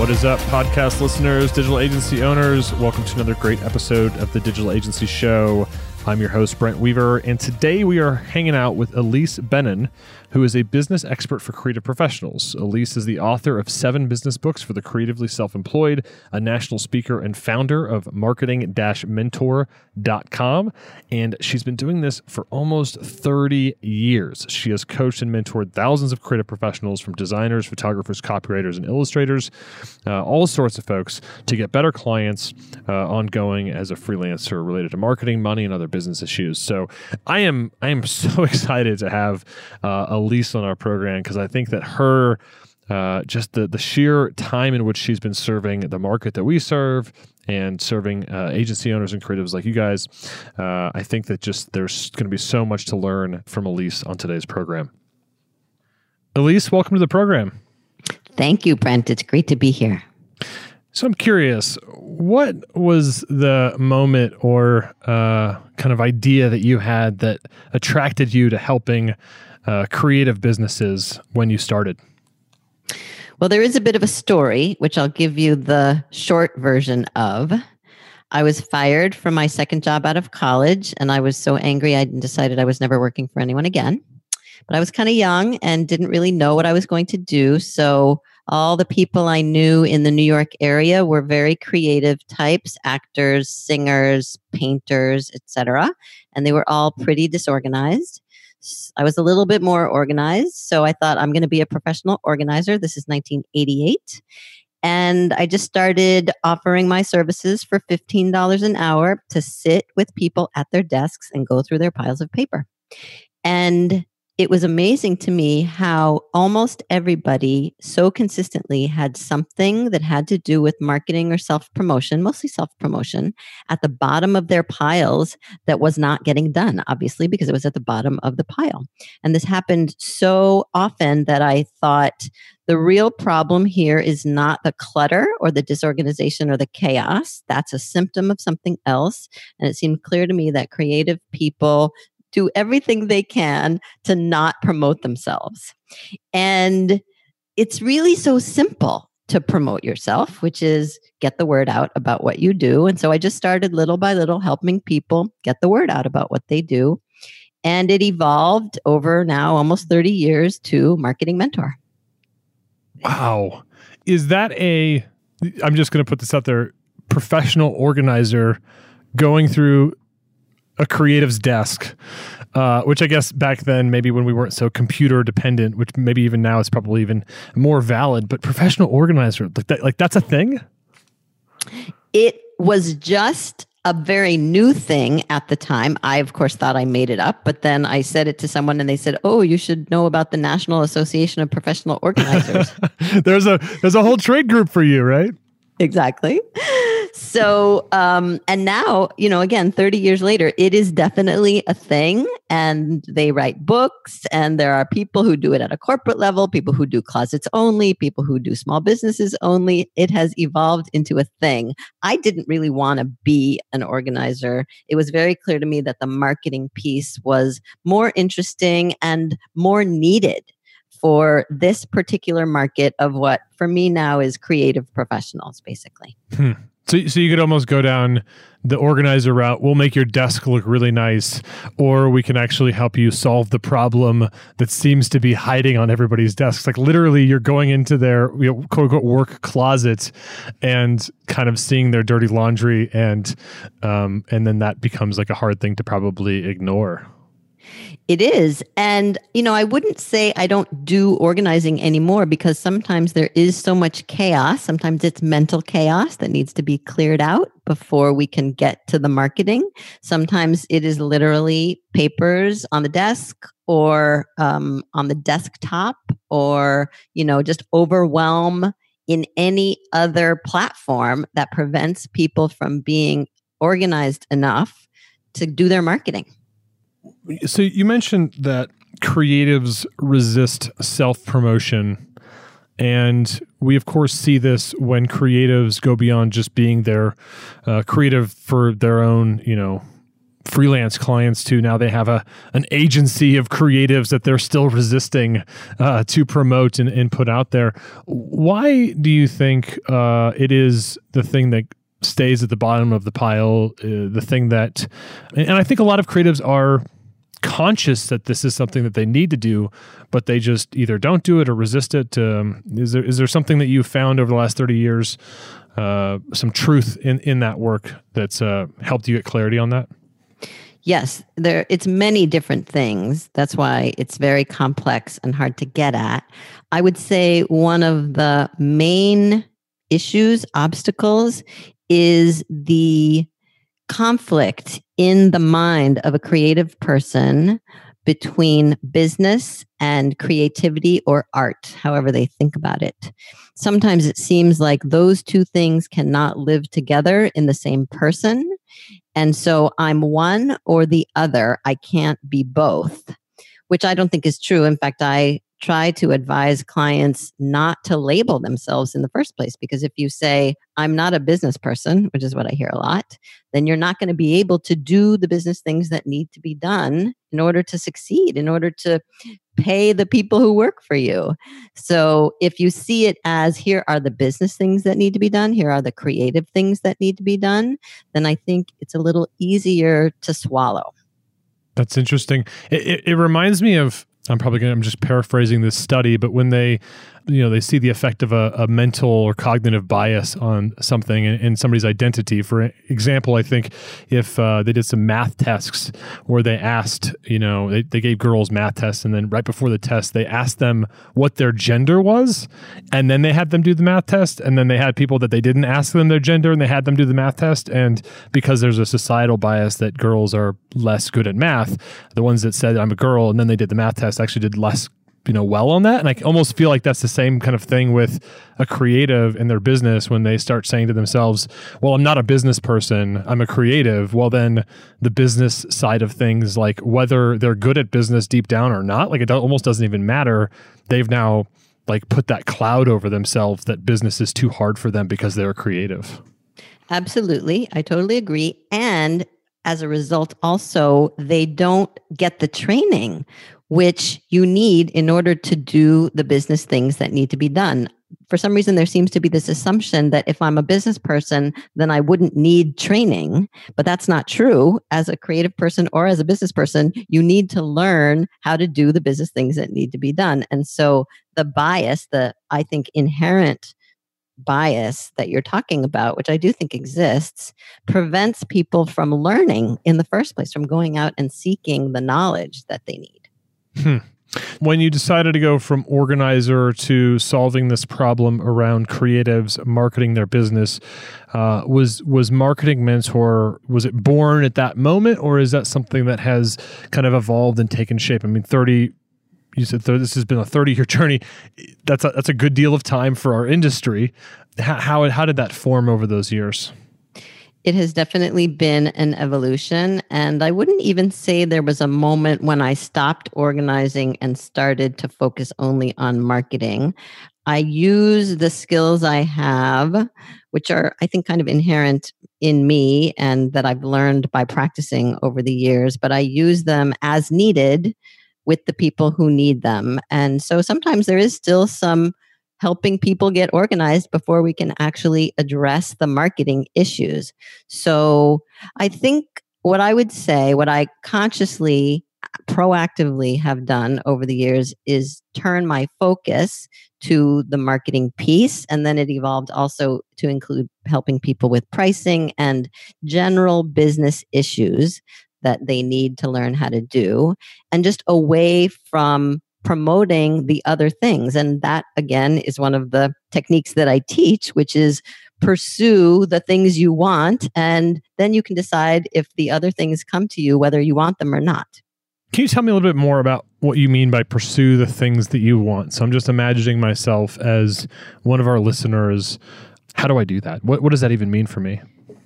What is up, podcast listeners, digital agency owners? Welcome to another great episode of the Digital Agency Show. I'm your host, Brent Weaver, and today we are hanging out with Ilise Benun, who is a business expert for creative professionals. Ilise is the author of seven business books for the creatively self employed, a national speaker, and founder of marketing mentor.com. And she's been doing this for almost 30 years. She has coached and mentored thousands of creative professionals from designers, photographers, copywriters, and illustrators, uh, all sorts of folks to get better clients uh, ongoing as a freelancer related to marketing, money, and other business issues. So I am I am so excited to have uh, Ilise on our program because I think that her uh, just the the sheer time in which she's been serving the market that we serve and serving uh, agency owners and creatives like you guys, uh, I think that just there's going to be so much to learn from Ilise on today's program. Ilise, welcome to the program. Thank you, Brent. It's great to be here. So I'm curious, what was the moment or uh, kind of idea that you had that attracted you to helping uh, creative businesses when you started? Well, there is a bit of a story, which I'll give you the short version of. I was fired from my second job out of college, and I was so angry I decided I was never working for anyone again. But I was kind of young and didn't really know what I was going to do. So all the people I knew in the New York area were very creative types, actors, singers, painters, etc. And they were all pretty disorganized. I was a little bit more organized, so I thought I'm going to be a professional organizer. This is 1988. And I just started offering my services for $15 an hour to sit with people at their desks and go through their piles of paper. And it was amazing to me how almost everybody so consistently had something that had to do with marketing or self promotion, mostly self promotion, at the bottom of their piles that was not getting done, obviously, because it was at the bottom of the pile. And this happened so often that I thought the real problem here is not the clutter or the disorganization or the chaos. That's a symptom of something else. And it seemed clear to me that creative people do everything they can to not promote themselves. And it's really so simple to promote yourself, which is get the word out about what you do. And so I just started little by little helping people get the word out about what they do. And it evolved over now almost 30 years to Marketing Mentor. Wow. Is that a, I'm just going to put this out there, professional organizer going through a creative's desk, uh, which I guess back then, maybe when we weren't so computer dependent, which maybe even now is probably even more valid, but professional organizer, like, that, like that's a thing? It was just a very new thing at the time. I, of course, thought I made it up, but then I said it to someone and they said, Oh, you should know about the National Association of Professional Organizers. there's a there's a whole trade group for you, right? Exactly so um and now you know again 30 years later it is definitely a thing and they write books and there are people who do it at a corporate level people who do closets only people who do small businesses only. It has evolved into a thing. I didn't really want to be an organizer. It was very clear to me that the marketing piece was more interesting and more needed for this particular market of what for me now is creative professionals basically. Hmm. So, so you could almost go down the organizer route. We'll make your desk look really nice, or we can actually help you solve the problem that seems to be hiding on everybody's desks. Like literally, you're going into their you know, quote unquote work closet and kind of seeing their dirty laundry, and um, and then that becomes like a hard thing to probably ignore. It is. And, you know, I wouldn't say I don't do organizing anymore because sometimes there is so much chaos. Sometimes it's mental chaos that needs to be cleared out before we can get to the marketing. Sometimes it is literally papers on the desk or um, on the desktop or, you know, just overwhelm in any other platform that prevents people from being organized enough to do their marketing. So you mentioned that creatives resist self promotion. And we, of course, see this when creatives go beyond just being their uh, creative for their own, you know, freelance clients to now they have a an agency of creatives that they're still resisting uh, to promote and, and put out there. Why do you think uh, it is the thing that stays at the bottom of the pile? Uh, the thing that, and I think a lot of creatives are conscious that this is something that they need to do, but they just either don't do it or resist it. Um, is there is there something that you found over the last thirty years, uh, some truth in in that work that's uh, helped you get clarity on that? Yes, there it's many different things. That's why it's very complex and hard to get at. I would say one of the main issues, obstacles is the conflict in the mind of a creative person between business and creativity or art, however they think about it. Sometimes it seems like those two things cannot live together in the same person. And so I'm one or the other. I can't be both, which I don't think is true. In fact, I try to advise clients not to label themselves in the first place because if you say i'm not a business person which is what i hear a lot then you're not going to be able to do the business things that need to be done in order to succeed in order to pay the people who work for you so if you see it as here are the business things that need to be done here are the creative things that need to be done then i think it's a little easier to swallow that's interesting. It, it, it, reminds me of I'm probably going to, I'm just paraphrasing this study, but when they you know they see the effect of a, a mental or cognitive bias on something in, in, somebody's identity. For example, I think if uh, they did some math tests where they asked, you know, they, they gave girls math tests, and then right before the test, they asked them what their gender was, and then they had them do the math test, and then they had people that they didn't ask them their gender, and they had them do the math test, and because there's a societal bias that girls are less good at math, the ones that said I'm a girl and then they did the math test actually did less you know well on that. And i almost feel like that's the same kind of thing with a creative in their business when they start saying to themselves well i'm not a business person i'm a creative. Well then the business side of things like whether they're good at business deep down or not like it almost doesn't even matter. They've now like put that cloud over themselves that business is too hard for them because they're creative. Absolutely. I totally agree. And as a result also they don't get the training which you need in order to do the business things that need to be done. For some reason, there seems to be this assumption that if I'm a business person, then I wouldn't need training. But that's not true. As a creative person or as a business person, you need to learn how to do the business things that need to be done. And so the bias, the I think inherent bias that you're talking about, which I do think exists, prevents people from learning in the first place, from going out and seeking the knowledge that they need. Hmm. When you decided to go from organizer to solving this problem around creatives marketing their business, uh, was was marketing mentor was it born at that moment, or is that something that has kind of evolved and taken shape? I mean, thirty. You said this has been a thirty-year journey. That's a, that's a good deal of time for our industry. How, how how did that form over those years? It has definitely been an evolution. And I wouldn't even say there was a moment when I stopped organizing and started to focus only on marketing. I use the skills I have, which are, I think, kind of inherent in me and that I've learned by practicing over the years, but I use them as needed with the people who need them. And so sometimes there is still some helping people get organized before we can actually address the marketing issues. So I think what I would say, what I consciously, proactively have done over the years is turn my focus to the marketing piece. And then it evolved also to include helping people with pricing and general business issues that they need to learn how to do, and just away from promoting the other things. And that, again, is one of the techniques that I teach, which is pursue the things you want. And then you can decide if the other things come to you, whether you want them or not. Can you tell me a little bit more about what you mean by pursue the things that you want? So I'm just imagining myself as one of our listeners. How do I do that? What, what does that even mean for me?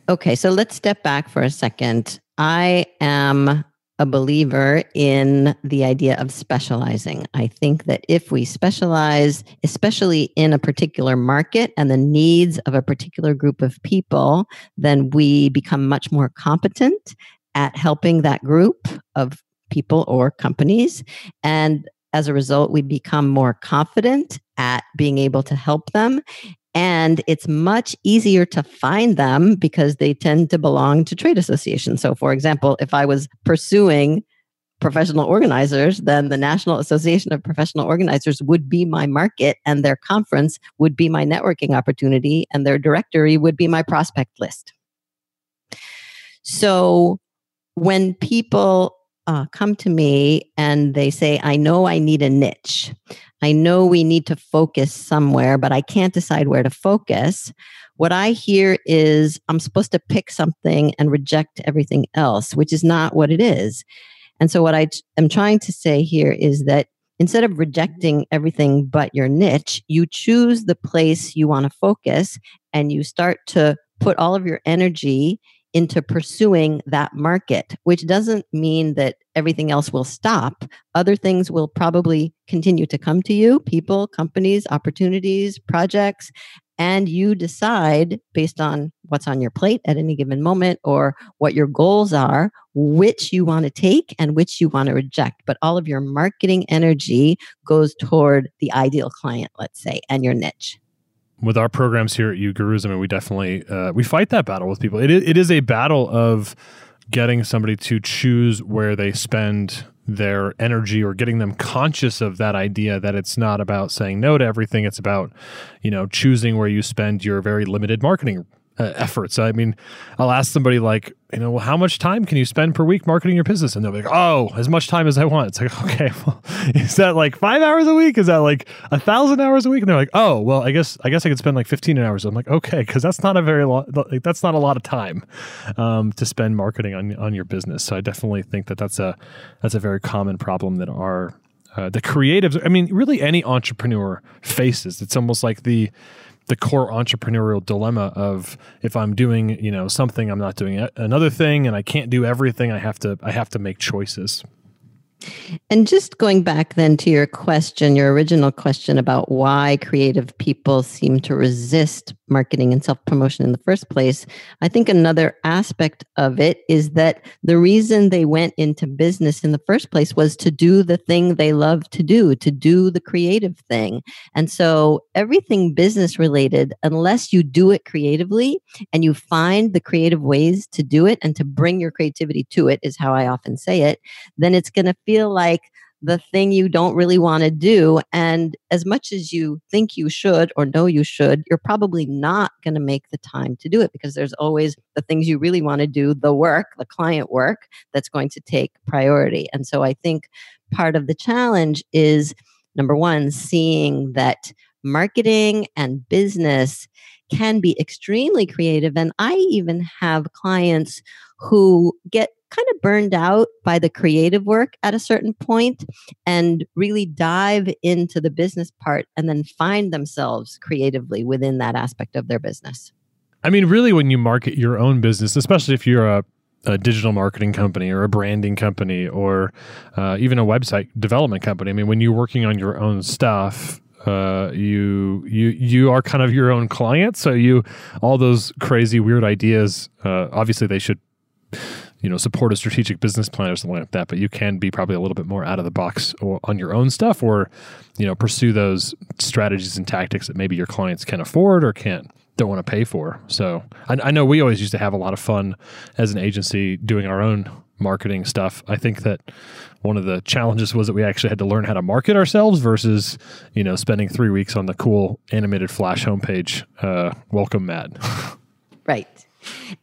Okay, so let's step back for a second. I am a believer in the idea of specializing. I think that if we specialize, especially in a particular market and the needs of a particular group of people, then we become much more competent at helping that group of people or companies. And as a result, we become more confident at being able to help them. And it's much easier to find them because they tend to belong to trade associations. So, for example, if I was pursuing professional organizers, then the National Association of Professional Organizers would be my market, and their conference would be my networking opportunity, and their directory would be my prospect list. So, when people uh, come to me and they say, I know I need a niche. I know we need to focus somewhere, but I can't decide where to focus. What I hear is I'm supposed to pick something and reject everything else, which is not what it is. And so, what I am trying to say here is that instead of rejecting everything but your niche, you choose the place you want to focus and you start to put all of your energy into pursuing that market, which doesn't mean that everything else will stop. Other things will probably continue to come to you people, companies, opportunities, projects. And you decide based on what's on your plate at any given moment or what your goals are, which you want to take and which you want to reject. But all of your marketing energy goes toward the ideal client, let's say, and your niche with our programs here at uGurus, I mean, we definitely uh, we fight that battle with people. It is, it is a battle of getting somebody to choose where they spend their energy or getting them conscious of that idea that it's not about saying no to everything it's about you know choosing where you spend your very limited marketing uh, efforts. I mean, I'll ask somebody like, you know, well, how much time can you spend per week marketing your business? And they'll be like, oh, as much time as I want. It's like, okay, well, is that like five hours a week? Is that like a thousand hours a week? And they're like, oh, well, I guess I guess I could spend like fifteen hours. I'm like, okay, because that's not a very lot. Like, that's not a lot of time um, to spend marketing on on your business. So I definitely think that that's a that's a very common problem that our uh, the creatives. I mean, really, any entrepreneur faces. It's almost like the the core entrepreneurial dilemma of if I'm doing, you know, something, I'm not doing another thing, and I can't do everything. I have to, I have to make choices. And just going back then to your question, your original question about why creative people seem to resist marketing and self promotion in the first place, I think another aspect of it is that the reason they went into business in the first place was to do the thing they love to do, to do the creative thing. And so everything business related, unless you do it creatively and you find the creative ways to do it and to bring your creativity to it, is how I often say it, then it's going to feel like the thing you don't really want to do. And as much as you think you should or know you should, you're probably not going to make the time to do it because there's always the things you really want to do, the work, the client work that's going to take priority. And so I think part of the challenge is number one, seeing that marketing and business can be extremely creative. And I even have clients who get kind of burned out by the creative work at a certain point and really dive into the business part and then find themselves creatively within that aspect of their business. I mean, really, when you market your own business, especially if you're a a digital marketing company or a branding company or uh, even a website development company. I mean, when you're working on your own stuff, uh, you you you are kind of your own client. So you all those crazy weird ideas. Uh, obviously, they should you know support a strategic business plan or something like that but you can be probably a little bit more out of the box or on your own stuff or you know pursue those strategies and tactics that maybe your clients can afford or can't don't want to pay for. So I, I know we always used to have a lot of fun as an agency doing our own marketing stuff. I think that one of the challenges was that we actually had to learn how to market ourselves versus you know spending three weeks on the cool animated flash homepage uh, welcome mat right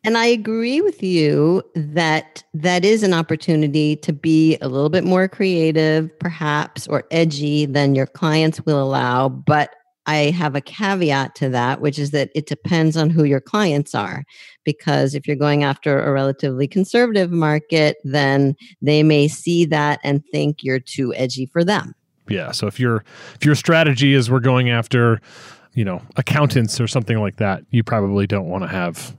and I agree with you that that is an opportunity to be a little bit more creative, perhaps, or edgy than your clients will allow. But I have a caveat to that, which is that it depends on who your clients are. Because if you're going after a relatively conservative market, then they may see that and think you're too edgy for them. Yeah. So if your if your strategy is we're going after, you know, accountants or something like that, you probably don't want to have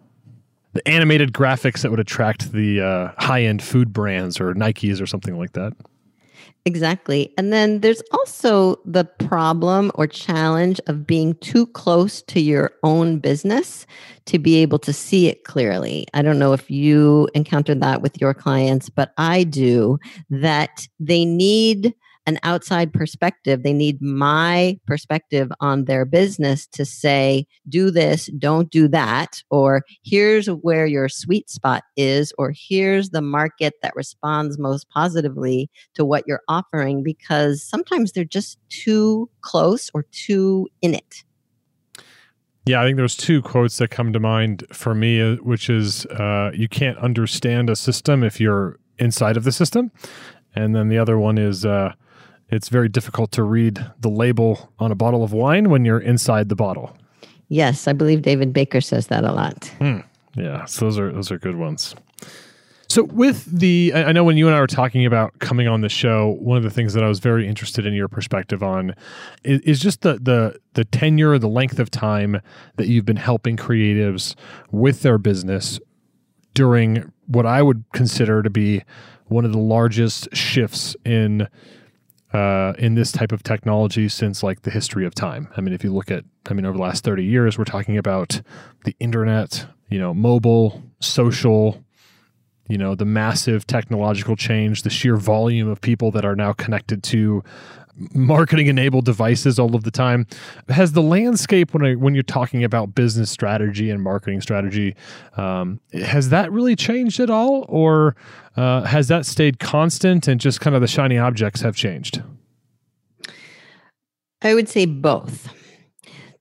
the animated graphics that would attract the uh, high end food brands or Nikes or something like that. Exactly. And then there's also the problem or challenge of being too close to your own business to be able to see it clearly. I don't know if you encountered that with your clients, but I do that they need an outside perspective. They need my perspective on their business to say, do this, don't do that, or here's where your sweet spot is, or here's the market that responds most positively to what you're offering, because sometimes they're just too close or too in it. Yeah, I think there's two quotes that come to mind for me, uh, which is uh, you can't understand a system if you're inside of the system. And then the other one is uh, it's very difficult to read the label on a bottle of wine when you're inside the bottle. Yes, I believe David Baker says that a lot. Hmm. Yeah, so those are those are good ones. So with the I know when you and I were talking about coming on the show, one of the things that I was very interested in your perspective on is, is just the the the tenure, the length of time that you've been helping creatives with their business during what I would consider to be one of the largest shifts in uh, in this type of technology since like the history of time. I mean, if you look at, I mean, over the last 30 years, we're talking about the internet, you know, mobile, social, you know, the massive technological change, the sheer volume of people that are now connected to marketing enabled devices all of the time. Has the landscape when I, when you're talking about business strategy and marketing strategy, um, has that really changed at all, or uh, has that stayed constant and just kind of the shiny objects have changed? I would say both.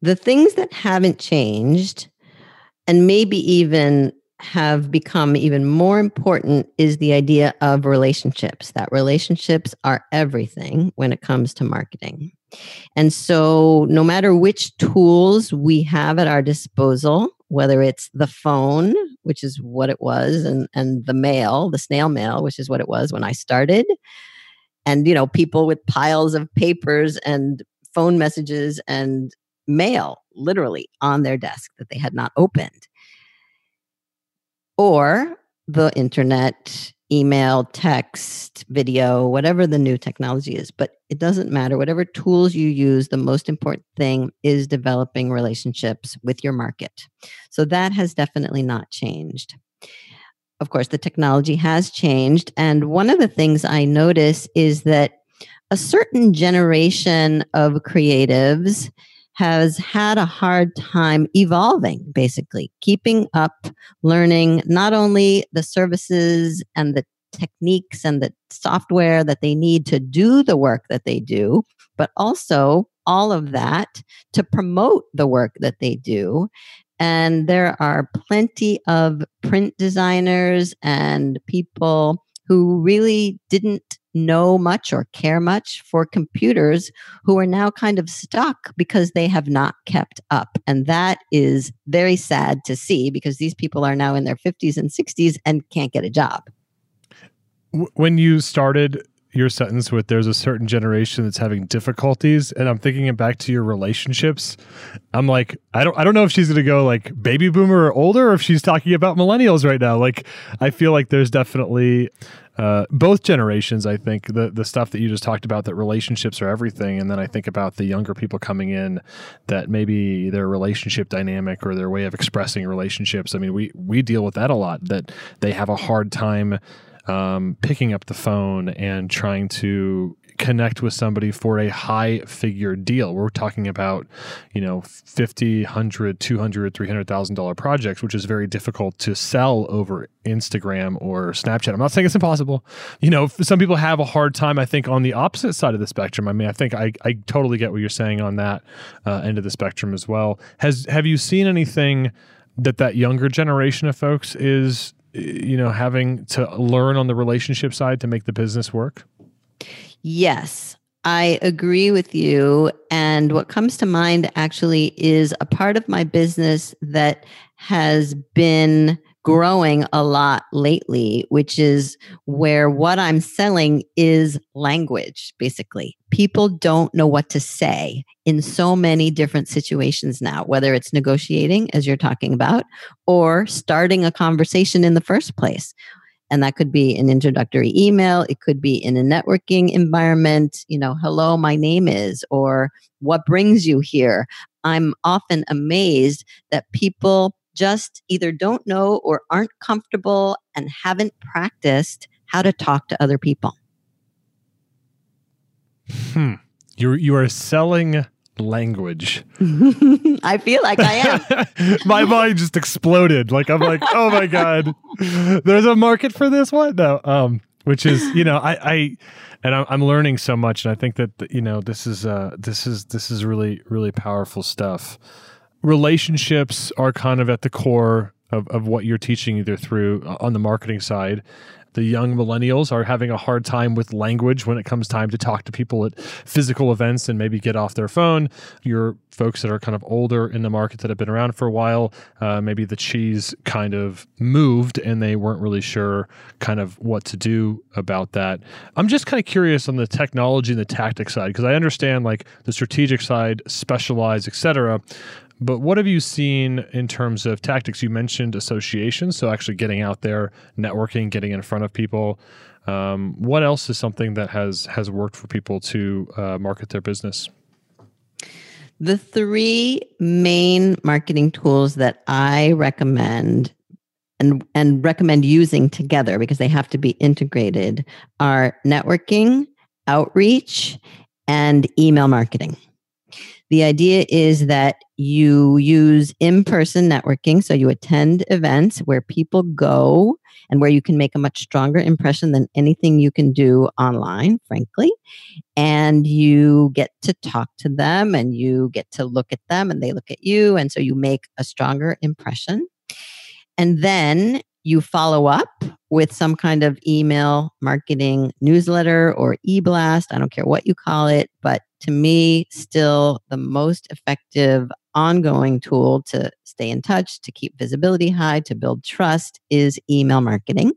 The things that haven't changed, and maybe even have become even more important is the idea of relationships, that relationships are everything when it comes to marketing. And so, no matter which tools we have at our disposal, whether it's the phone, which is what it was, and, and the mail, the snail mail, which is what it was when I started, and you know, people with piles of papers and phone messages and mail literally on their desk that they had not opened or the internet, email, text, video, whatever the new technology is. But it doesn't matter. Whatever tools you use, the most important thing is developing relationships with your market. So that has definitely not changed. Of course, the technology has changed. And one of the things I notice is that a certain generation of creatives has had a hard time evolving, basically, keeping up, learning not only the services and the techniques and the software that they need to do the work that they do, but also all of that to promote the work that they do. And there are plenty of print designers and people who really didn't know much or care much for computers who are now kind of stuck because they have not kept up. And that is very sad to see because these people are now in their 50s and 60s and can't get a job. When you started your sentence with there's a certain generation that's having difficulties and i'm thinking it back to your relationships i'm like i don't i don't know if she's going to go like baby boomer or older or if she's talking about millennials right now like i feel like there's definitely uh, both generations i think the the stuff that you just talked about that relationships are everything. And then i think about the younger people coming in that maybe their relationship dynamic or their way of expressing relationships. I mean we we deal with that a lot that they have a hard time um, picking up the phone and trying to connect with somebody for a high figure deal. We're talking about, you know, 50, 100, 200, 300,000 dollar projects, which is very difficult to sell over Instagram or Snapchat. I'm not saying it's impossible. You know, some people have a hard time, I think, on the opposite side of the spectrum. I mean, I think I, I totally get what you're saying on that uh, end of the spectrum as well. Has have you seen anything that that younger generation of folks is you know having to learn on the relationship side to make the business work yes i agree with you and what comes to mind actually is a part of my business that has been growing a lot lately, which is where what I'm selling is language, basically. People don't know what to say in so many different situations now, whether it's negotiating, as you're talking about, or starting a conversation in the first place. And that could be an introductory email. It could be in a networking environment. You know, hello, my name is, or what brings you here? I'm often amazed that people just either don't know or aren't comfortable and haven't practiced how to talk to other people. Hmm. You you are selling language. I feel like I am. my mind just exploded. Like I'm like, oh my god, there's a market for this. What? No. Um, which is you know I I and I'm, I'm learning so much, and I think that you know this is uh this is this is really really powerful stuff relationships are kind of at the core of, of what you're teaching either through uh, on the marketing side the young millennials are having a hard time with language when it comes time to talk to people at physical events and maybe get off their phone. Your folks that are kind of older in the market that have been around for a while, uh, maybe the cheese kind of moved and they weren't really sure kind of what to do about that. I'm just kind of curious on the technology and the tactic side because I understand like the strategic side, specialized, etc. But what have you seen in terms of tactics? You mentioned associations, so actually getting out there, networking, getting in front of people. Um, what else is something that has has worked for people to uh, market their business? The three main marketing tools that I recommend and and recommend using together because they have to be integrated are networking, outreach, and email marketing. The idea is that you use in person networking. So you attend events where people go and where you can make a much stronger impression than anything you can do online, frankly. And you get to talk to them and you get to look at them and they look at you. And so you make a stronger impression. And then you follow up with some kind of email marketing newsletter or e blast. I don't care what you call it, but to me, still the most effective ongoing tool to stay in touch, to keep visibility high, to build trust is email marketing.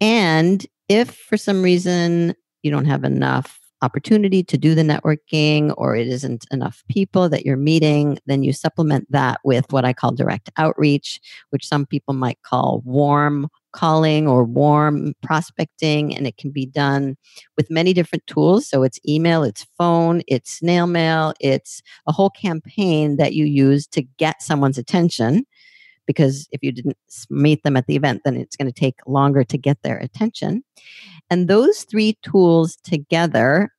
And if for some reason you don't have enough opportunity to do the networking or it isn't enough people that you're meeting, then you supplement that with what I call direct outreach, which some people might call warm calling or warm prospecting. And it can be done with many different tools. So it's email, it's phone, it's snail mail, it's a whole campaign that you use to get someone's attention. Because if you didn't meet them at the event, then it's going to take longer to get their attention. And those three tools together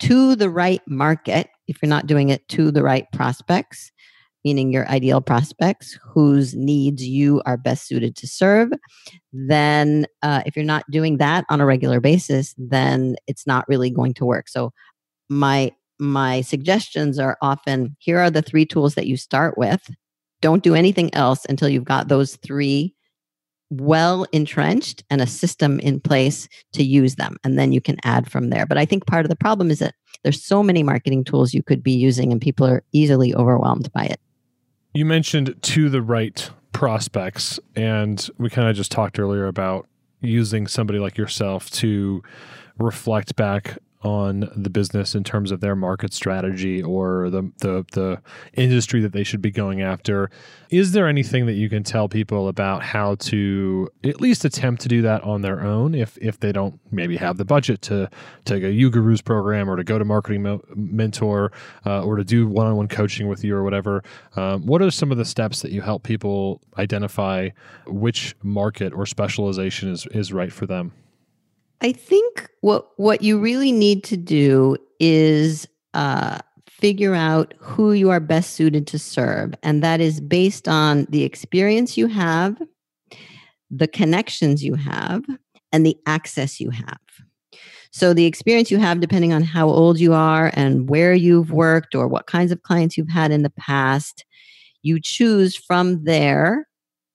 to the right market, if you're not doing it to the right prospects, meaning your ideal prospects whose needs you are best suited to serve, then uh, if you're not doing that on a regular basis, then it's not really going to work. So my my suggestions are often here are the three tools that you start with. Don't do anything else until you've got those three well entrenched and a system in place to use them and then you can add from there but i think part of the problem is that there's so many marketing tools you could be using and people are easily overwhelmed by it you mentioned to the right prospects and we kind of just talked earlier about using somebody like yourself to reflect back on the business in terms of their market strategy or the, the the industry that they should be going after. Is there anything that you can tell people about how to at least attempt to do that on their own if if they don't maybe have the budget to take a UGurus program or to go to Marketing Mo- Mentor uh, or to do one-on-one coaching with you or whatever? Um, what are some of the steps that you help people identify which market or specialization is is right for them? I think what what you really need to do is uh, figure out who you are best suited to serve, and that is based on the experience you have, the connections you have, and the access you have. So the experience you have, depending on how old you are and where you've worked or what kinds of clients you've had in the past, you choose from there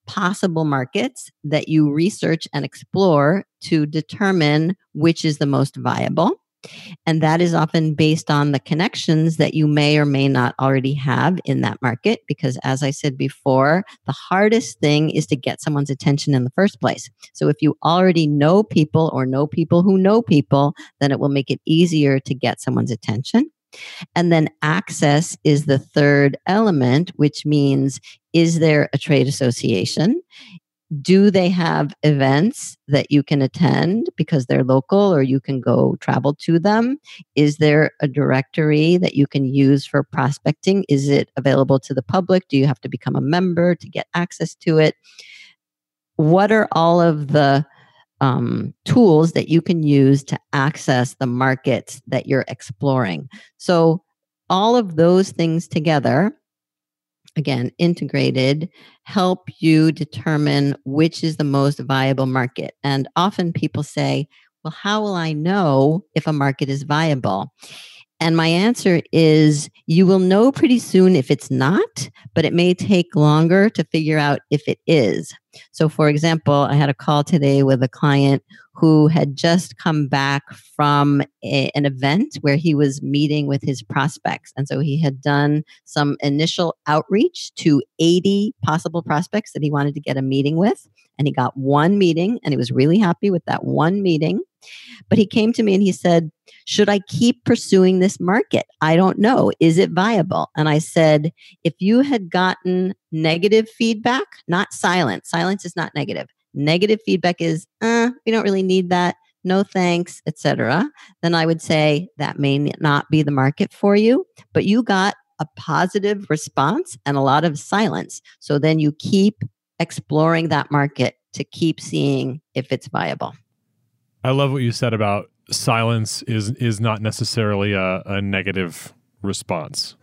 possible markets that you research and explore to determine which is the most viable. And that is often based on the connections that you may or may not already have in that market. Because as I said before, the hardest thing is to get someone's attention in the first place. So if you already know people or know people who know people, then it will make it easier to get someone's attention. And then access is the third element, which means is there a trade association? do they have events that you can attend because they're local or you can go travel to them? Is there a directory that you can use for prospecting? Is it available to the public? Do you have to become a member to get access to it? What are all of the um, tools that you can use to access the markets that you're exploring so all of those things together again, integrated, help you determine which is the most viable market. And often people say, well, how will I know if a market is viable? And my answer is you will know pretty soon if it's not, but it may take longer to figure out if it is. So, for example, I had a call today with a client who had just come back from a, an event where he was meeting with his prospects. And so he had done some initial outreach to 80 possible prospects that he wanted to get a meeting with. And he got one meeting and he was really happy with that one meeting. But he came to me and he said, Should I keep pursuing this market? I don't know. Is it viable? And I said, If you had gotten negative feedback, not silence, silence is not negative. Negative feedback is, uh, we don't really need that. No thanks, etc. Then I would say that may not be the market for you, but you got a positive response and a lot of silence. So then you keep exploring that market to keep seeing if it's viable. I love what you said about silence is is not necessarily a, a negative response.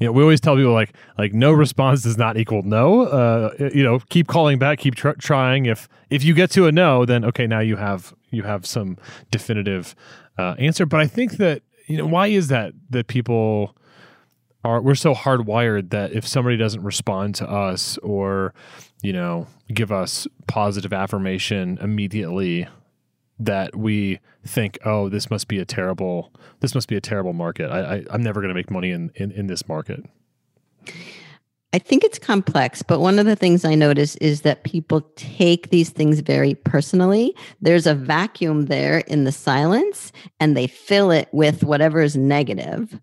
You know, we always tell people like like no response does not equal no. Uh, you know, keep calling back, keep tr- trying. If if you get to a no, then okay, now you have you have some definitive uh, answer. But I think that you know why is that that people are we're so hardwired that if somebody doesn't respond to us or you know give us positive affirmation immediately that we think, oh, this must be a terrible, this must be a terrible market. I, I am never going to make money in, in in this market. I think it's complex, but one of the things I notice is that people take these things very personally. There's a vacuum there in the silence, and they fill it with whatever is negative,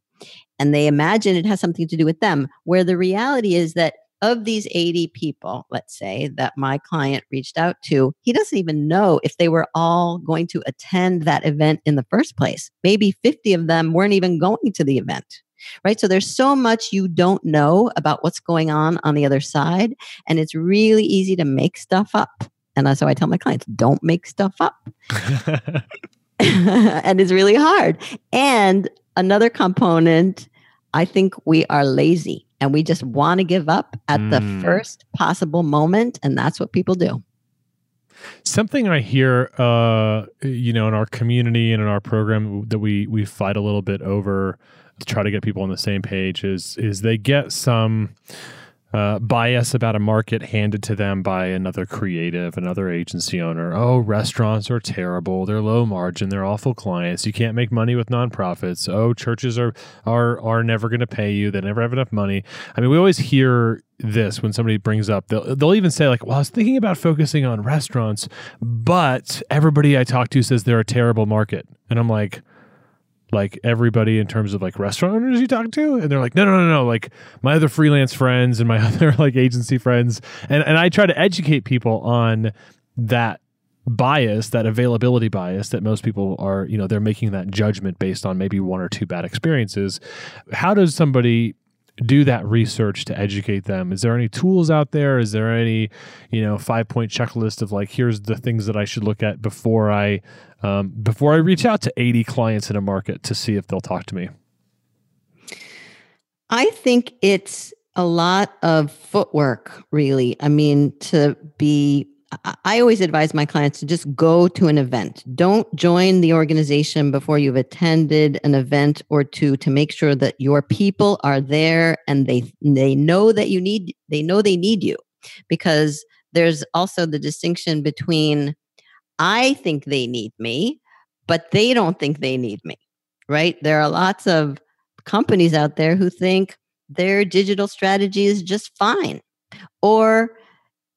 and they imagine it has something to do with them. Where the reality is that of these 80 people, let's say, that my client reached out to, he doesn't even know if they were all going to attend that event in the first place. Maybe 50 of them weren't even going to the event. Right. So there's so much you don't know about what's going on on the other side. And it's really easy to make stuff up. And so I tell my clients don't make stuff up. and it's really hard. And another component, I think we are lazy and we just want to give up at mm. the first possible moment and that's what people do something i hear uh, you know in our community and in our program that we we fight a little bit over to try to get people on the same page is is they get some uh, bias about a market handed to them by another creative, another agency owner. Oh, restaurants are terrible. They're low margin. They're awful clients. You can't make money with nonprofits. Oh, churches are are are never going to pay you. They never have enough money. I mean, we always hear this when somebody brings up they'll, they'll even say like well i was thinking about focusing on restaurants but everybody i talk to says they're a terrible market and i'm like like everybody in terms of like restaurant owners you talk to and they're like no no no no like my other freelance friends and my other like agency friends. And and I try to educate people on that bias that availability bias that most people are you know they're making that judgment based on maybe one or two bad experiences. How does somebody do that research to educate them. Is there any tools out there? Is there any you know five point checklist of like here's the things that i should look at before i um, before i reach out to 80 clients in a market to see if they'll talk to me? I think it's a lot of footwork really. I mean to be I always advise my clients to just go to an event. Don't join the organization before you've attended an event or two to make sure that your people are there and they they know that you need they know they need you. Because there's also the distinction between I think they need me, but they don't think they need me. right? There are lots of companies out there who think their digital strategy is just fine. Or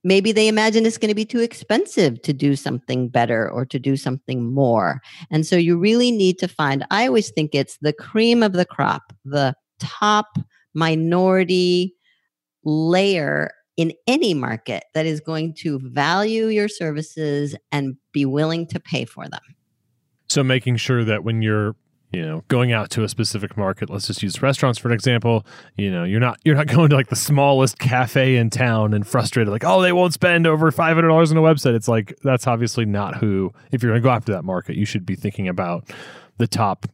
maybe they imagine it's going to be too expensive to do something better or to do something more. And so you really need to find, I always think it's the cream of the crop, the top minority layer in any market that is going to value your services and be willing to pay for them. So making sure that when you're you know going out to a specific market. Let's just use restaurants for an example. You know you're not you're not going to like the smallest cafe in town and frustrated like oh they won't spend over $500 on a website. It's like that's obviously not who if you're going to go after that market you should be thinking about the top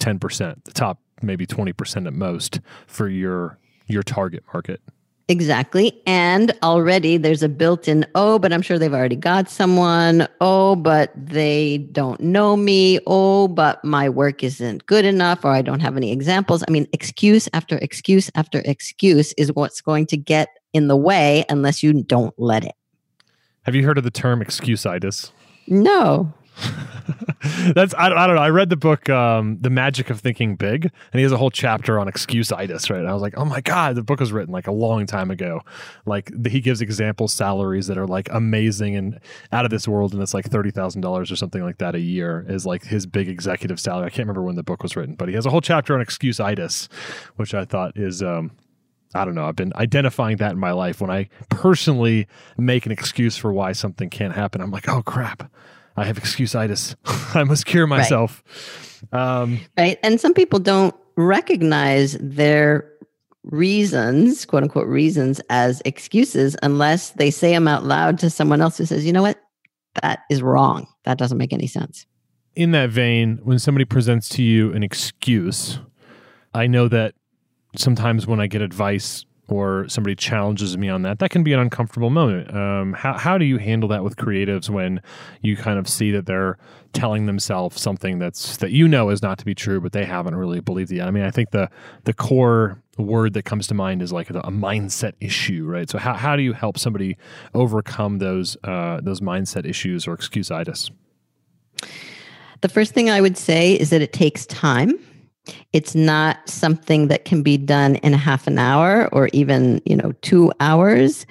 10% the top maybe 20% at most for your your target market Exactly. And already there's a built in, oh, but I'm sure they've already got someone. Oh, but they don't know me. Oh, but my work isn't good enough or I don't have any examples. I mean, excuse after excuse after excuse is what's going to get in the way unless you don't let it. Have you heard of the term excuseitis? No. That's I, don't, I don't know. I read the book um, The Magic of Thinking Big, and he has a whole chapter on excuseitis. Right, and I was like, oh my god, the book was written like a long time ago. Like he gives example salaries that are like amazing and out of this world, and it's like thirty thousand dollars or something like that a year is like his big executive salary. I can't remember when the book was written, but he has a whole chapter on excuseitis, which I thought is. Um, I don't know. I've been identifying that in my life when I personally make an excuse for why something can't happen. I'm like, oh crap, I have excuseitis. I must cure myself. Right. Um, right. And some people don't recognize their reasons, quote unquote, reasons as excuses unless they say them out loud to someone else who says, you know what? That is wrong. That doesn't make any sense. In that vein, when somebody presents to you an excuse, I know that sometimes when I get advice or somebody challenges me on that, that can be an uncomfortable moment. Um, how, how do you handle that with creatives when you kind of see that they're telling themselves something that's that you know is not to be true, but they haven't really believed it yet? I mean, I think the the core word that comes to mind is like a, a mindset issue, right? So how, how do you help somebody overcome those uh, those mindset issues or excuseitis? The first thing I would say is that it takes time it's not something that can be done in a half an hour or even, you know, 2 hours.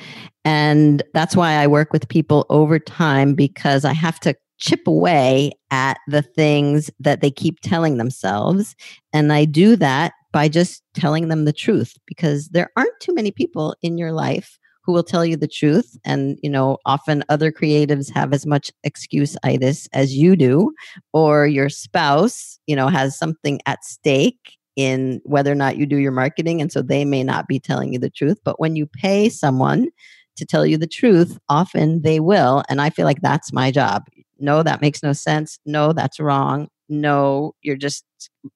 And that's why I work with people over time because I have to chip away at the things that they keep telling themselves. And I do that by just telling them the truth because there aren't too many people in your life who will tell you the truth. And, you know, often other creatives have as much excuse-itis as you do, or your spouse, you know, has something at stake in whether or not you do your marketing. And so they may not be telling you the truth. But when you pay someone to tell you the truth, often they will. And I feel like that's my job. No, that makes no sense. No, that's wrong. No, you're just,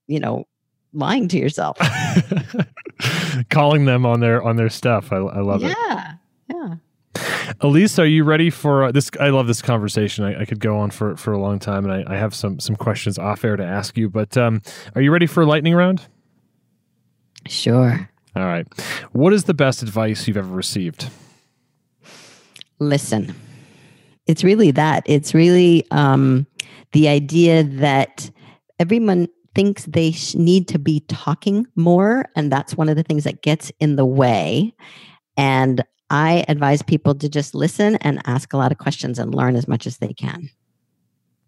you know, lying to yourself. Calling them on their on their stuff. I, I love yeah. it. Yeah. Yeah. Ilise, are you ready for uh, this? I love this conversation. I, I, could go on for, for a long time, and I, I, have some some questions off air to ask you. But um, are you ready for a lightning round? Sure. All right. What is the best advice you've ever received? Listen. It's really that. It's really um, the idea that everyone thinks they sh- need to be talking more, and that's one of the things that gets in the way. And I advise people to just listen and ask a lot of questions and learn as much as they can.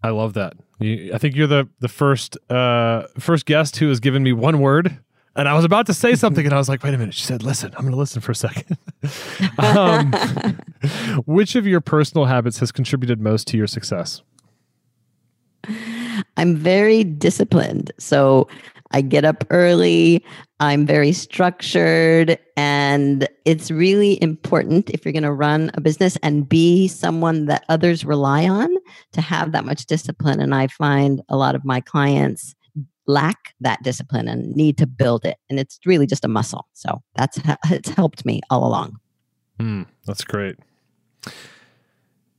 I love that. You, I think you're the the first uh, first guest who has given me one word, and I was about to say something, and I was like, "Wait a minute!" She said, "Listen, I'm going to listen for a second. um, which of your personal habits has contributed most to your success? I'm very disciplined, so I get up early. I'm very structured. And it's really important if you're going to run a business and be someone that others rely on to have that much discipline. And I find a lot of my clients lack that discipline and need to build it. And it's really just a muscle. So that's, how it's helped me all along. Mm, that's great.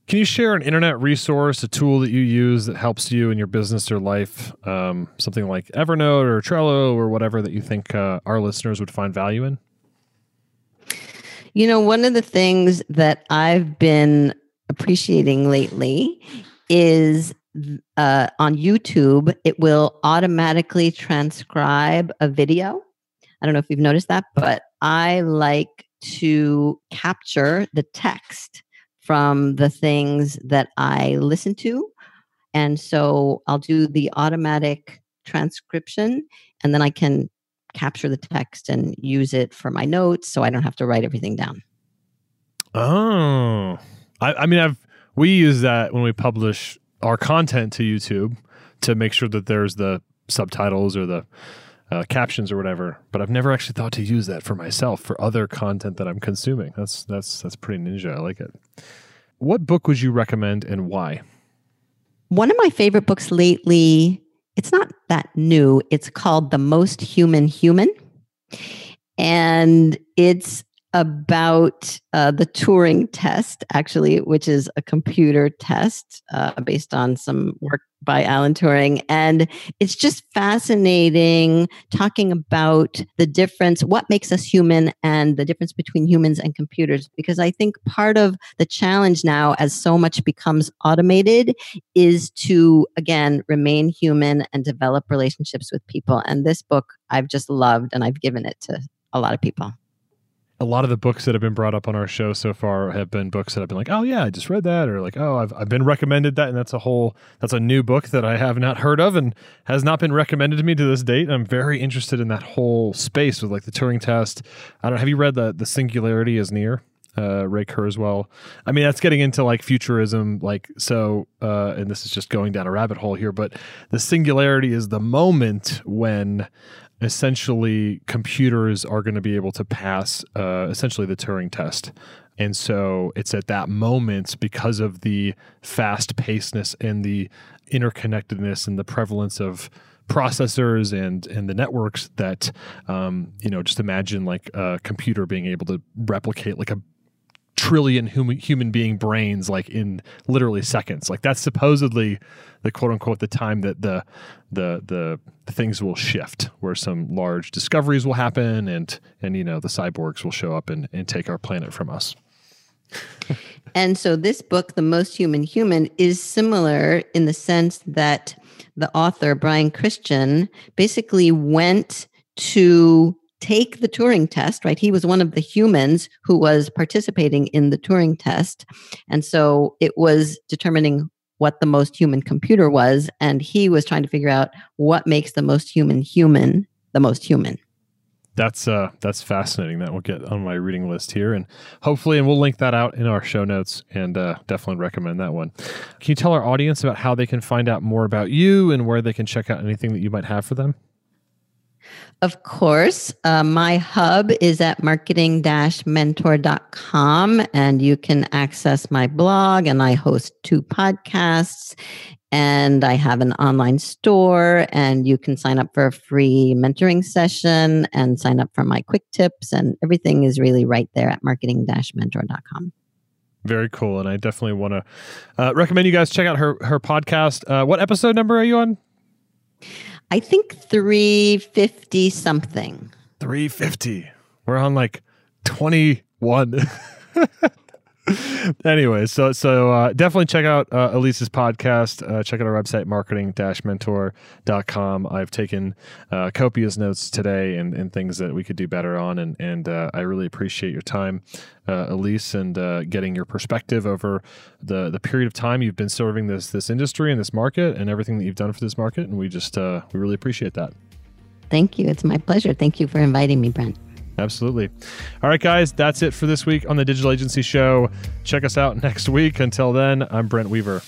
Can you share an internet resource, a tool that you use that helps you in your business or life? Um, something like Evernote or Trello or whatever that you think uh, our listeners would find value in? You know, one of the things that I've been appreciating lately is uh, on YouTube, it will automatically transcribe a video. I don't know if you've noticed that, but I like to capture the text from the things that I listen to. And so I'll do the automatic transcription and then I can capture the text and use it for my notes so I don't have to write everything down. Oh, I, I mean, I've we use that when we publish our content to YouTube to make sure that there's the subtitles or the uh, captions or whatever. But I've never actually thought to use that for myself for other content that I'm consuming. That's that's that's pretty ninja. I like it. What book would you recommend and why? One of my favorite books lately. It's not that new. It's called The Most Human Human. And it's about uh, the Turing test, actually, which is a computer test uh, based on some work by Alan Turing. And it's just fascinating talking about the difference, what makes us human, and the difference between humans and computers. Because I think part of the challenge now, as so much becomes automated, is to, again, remain human and develop relationships with people. And this book I've just loved, and I've given it to a lot of people a lot of the books that have been brought up on our show so far have been books that I've been like, oh yeah, I just read that, or like, oh, I've I've been recommended that, and that's a whole that's a new book that I have not heard of and has not been recommended to me to this date. I'm very interested in that whole space with like the Turing test. I don't. Have you read the the Singularity is Near? Uh, Ray Kurzweil. I mean, that's getting into like futurism, like so. Uh, and this is just going down a rabbit hole here, but the singularity is the moment when essentially computers are going to be able to pass uh, essentially the Turing test. And so it's at that moment because of the fast pacedness and the interconnectedness and the prevalence of processors and and the networks that um, you know just imagine like a computer being able to replicate like a trillion human human being brains like in literally seconds. Like that's supposedly the quote unquote the time that the the the, things will shift, where some large discoveries will happen, and and you know the cyborgs will show up and and take our planet from us. and so this book, The Most Human Human, is similar in the sense that the author Brian Christian basically went to take the Turing test, right? He was one of the humans who was participating in the Turing test. And so it was determining what the most human computer was. And he was trying to figure out what makes the most human human the most human. That's uh that's fascinating. That will get on my reading list here, and hopefully, and we'll link that out in our show notes, and uh, definitely recommend that one. Can you tell our audience about how they can find out more about you and where they can check out anything that you might have for them? Of course, uh, my hub is at marketing mentor.com, and you can access my blog. And I host two podcasts, and I have an online store, and you can sign up for a free mentoring session and sign up for my quick tips. And everything is really right there at marketing mentor.com. Very cool, and I definitely want to uh, recommend you guys check out her her podcast. Uh, what episode number are you on? I think 350 something. 350. We're on like 21. anyway, so so uh, definitely check out uh, Ilise's podcast. Uh, check out our website, marketing-mentor.com. I've taken uh, copious notes today and, and things that we could do better on, and and uh, I really appreciate your time, uh, Ilise, and getting your perspective over the the period of time you've been serving this this industry and this market, and everything that you've done for this market. And we just we really appreciate that. Thank you. It's my pleasure. Thank you for inviting me, Brent. Absolutely. All right, guys, that's it for this week on the Digital Agency Show. Check us out next week. Until then, I'm Brent Weaver.